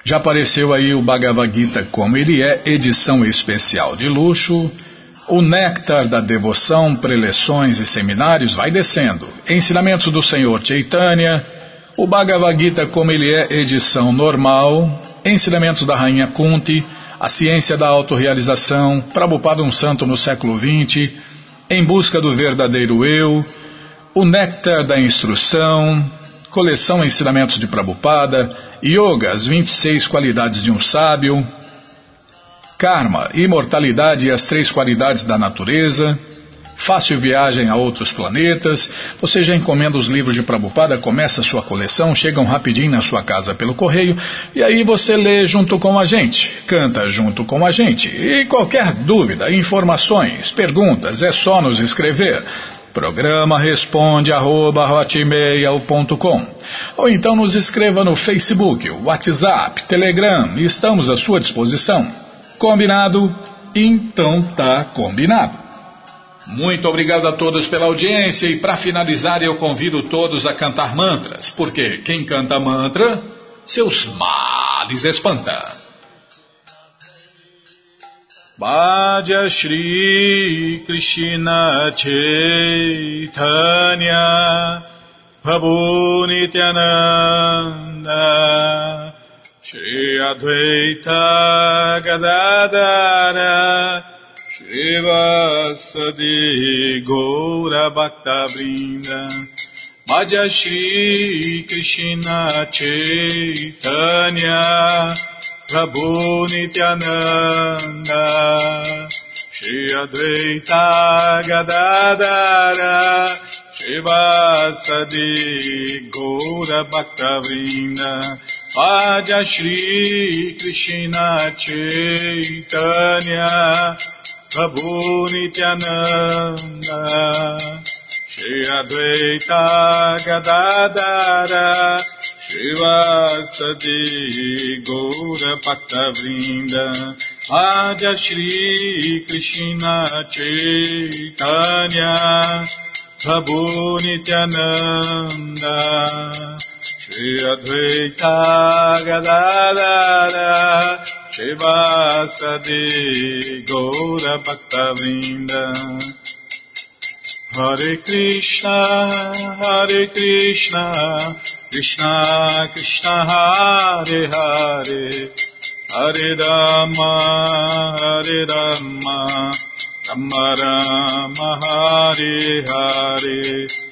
S1: Já apareceu aí o Bhagavad Gita como ele é, edição especial de luxo. O Néctar da Devoção, preleções e seminários vai descendo. Ensinamentos do Senhor Chaitanya. O Bhagavad Gita como ele é, edição normal. Ensinamentos da Rainha Kunti. A ciência da autorrealização. Prabhupada um santo no século XX em Busca do Verdadeiro Eu, O Néctar da Instrução, Coleção Ensinamentos de Prabhupada, Yoga, as 26 qualidades de um sábio, Karma, Imortalidade e as três qualidades da natureza, Fácil viagem a outros planetas. Você já encomenda os livros de Prabhupada, começa a sua coleção, chegam rapidinho na sua casa pelo correio e aí você lê junto com a gente, canta junto com a gente. E qualquer dúvida, informações, perguntas, é só nos escrever. Programa responde arroba, ou então nos escreva no Facebook, WhatsApp, Telegram, estamos à sua disposição. Combinado? Então tá combinado. Muito obrigado a todos pela audiência e para finalizar eu convido todos a cantar mantras, porque quem canta mantra, seus males espanta. Bhaja Shri Krishna Chaitanya Prabhu Nityananda Shri Advaita Gadadara Srivasadi Gaura Bhakta Vrinda Krishna Chaitanya Prabhu Nityananda Shri Advaita Gadadara Srivasadi Gaura Bhakta Vrinda Krishna Chaitanya Prabhu Nityananda Shri Advaita Gadadara Srivasadi Gaura Bhaktavrinda Adya Shri Krishna Chaitanya Prabhu Nityananda Shri Advaita shiva Shivasadi Gaura Bhaktavinda Hare Krishna, Hare Krishna, Krishna Krishna Hare Hare. Hare Rama, Hare Rama, Rama Rama Hare Hare.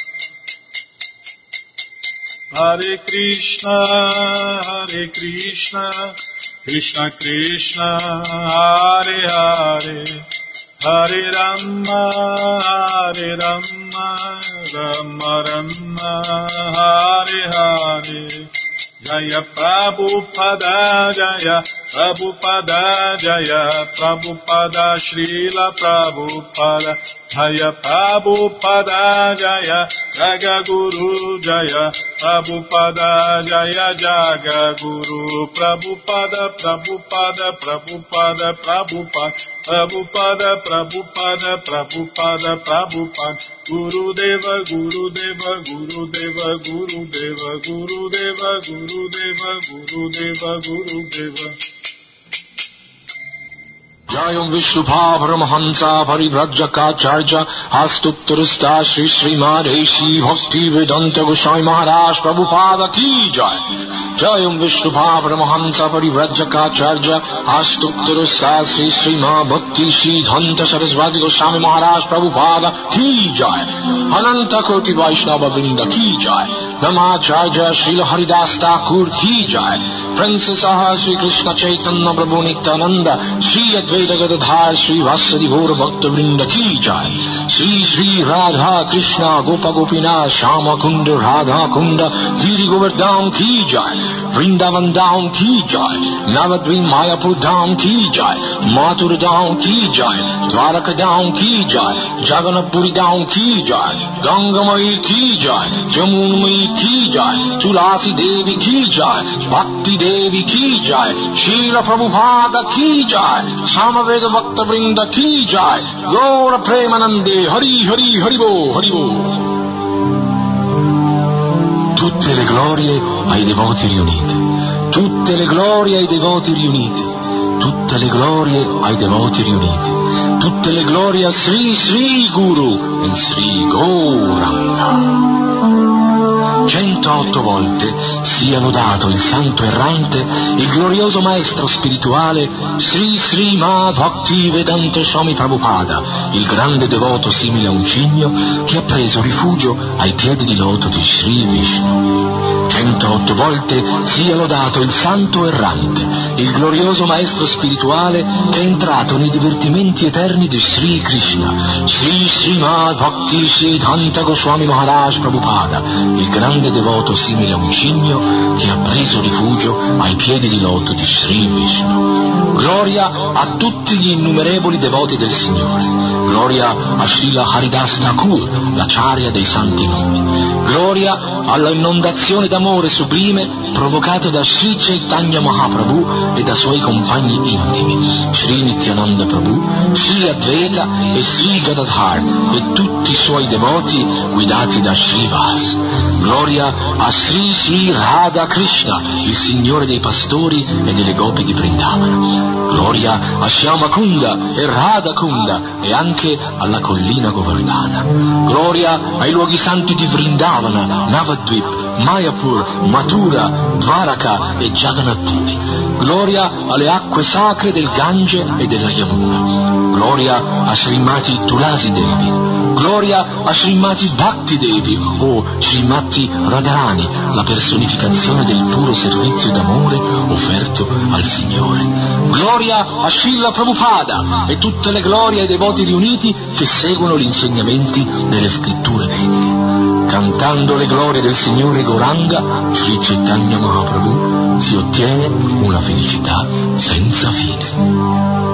S1: Hare Krishna Hare Krishna Krishna Krishna Hare Hare. Hare Rama Hare Rama Rama Rama Hare Hare. Jaya Prabhupada Jaya Prabhupada Jaya Prabhupada Srila Prabhupada Jaya Prabhupada Jaya Jaga Guru Jaya Prabhupada Jaya Jaga Guru Prabhupada Prabhupada Prabhupada Prabhupada Prabhupada Prabhupada Prabhupada Prabhupada Guru Deva Guru Deva Guru Deva Guru Deva Guru Deva Guru Deva Guru Deva Guru Deva
S2: जयं विष्णुभावरमहंसा परिभ्रजकाचार्य हस्तुत्तरस्ता श्री श्रीमाधेशी भक्ति वेदंत गोस्वामी महाराज प्रभुपाद की जय जयं विष्णुभावरमहंसा परिभ्रजकाचार्य हस्तुत्तरस्ता श्री श्रीमा भक्ति श्रीधंत सरस्वती गोस्वामी महाराज प्रभुपाद की जय अनंत कोटि वैष्णव वृंद की जय नमाचार्य श्रील हरिदास ठाकुर की जय प्रिंसेस श्री कृष्ण चैतन्य प्रभु नित्यानंद श्री দ্বৈতগত ধার শ্রী ভাস্বরী ঘোর ভক্তবৃন্দ কি চায় শ্রী শ্রী রাধা কৃষ্ণ গোপা গোপীনা শ্যাম কুণ্ড রাধা কুণ্ড গিরি গোবর্ধাম কি যায় বৃন্দাবন দাম কি যায় নবদ্বীপ মায়াপুর ধাম কি যায় মাতুর দাম কি যায় দ্বারক দাম কি যায় জগনপুরী দাম কি যায় গঙ্গময়ী কি যায় যমুনময়ী কি যায় তুলাসী দেবী কি যায় ভক্তি দেবী কি যায় শিল প্রভু ভাগ কি যায় सामवेद भक्त वृंद की जय गौर प्रेमानंदे हरि हरि हरिबो हरिबो tutte le glorie ai devoti riuniti, tutte le glorie ai devoti riuniti, tutte le glorie ai devoti riuniti, tutte le glorie a Sri Sri Guru e Sri Gauranga. 108 volte sia lodato il santo errante, il glorioso maestro spirituale Sri Sri Ma Bhakti Vedanta Swami Prabhupada, il grande devoto simile a un cigno che ha preso rifugio ai piedi di loto di Sri Vishnu. 108 volte sia lodato il santo errante, il glorioso maestro spirituale che è entrato nei divertimenti eterni di Sri Krishna, Sri Srimad Bhakti Siddhanta Goswami Maharaj Prabhupada, il grande devoto simile a un cigno che ha preso rifugio ai piedi di loto di Sri Vishnu. Gloria a tutti gli innumerevoli devoti del Signore. Gloria a Srila Haridas Thakur, l'acciaria dei santi nomi. Gloria alla inondazione d'amore sublime provocato da Sri Chaitanya Mahaprabhu e da suoi compagni intimi, Sri Nityananda Prabhu, Sri Advaita e Sri Gadadhar e tutti i suoi devoti guidati da Sri Vas. Gloria a Sri Sri Radha Krishna, il Signore dei pastori e delle gopi di Vrindavana. Gloria a Shyama Kunda e Radha Kunda e anche alla collina Govardhana. Gloria ai luoghi santi di Vrindavana, Navadvip, Majapur, Matura, Dvaraka e Jagannath Puri. Gloria alle acque sacre del Gange e della Yamuna. Gloria a Srimati Tulasi Devi. Gloria a Srimati Bhakti Devi o Srimati Radharani, la personificazione del puro servizio d'amore offerto al Signore. Gloria a Srila Prabhupada e tutte le glorie ai devoti riuniti che seguono gli insegnamenti delle scritture vediche. Cantando le glorie del Signore Goranga, Sri Chaitanya Mahaprabhu, si ottiene una felicità senza fine.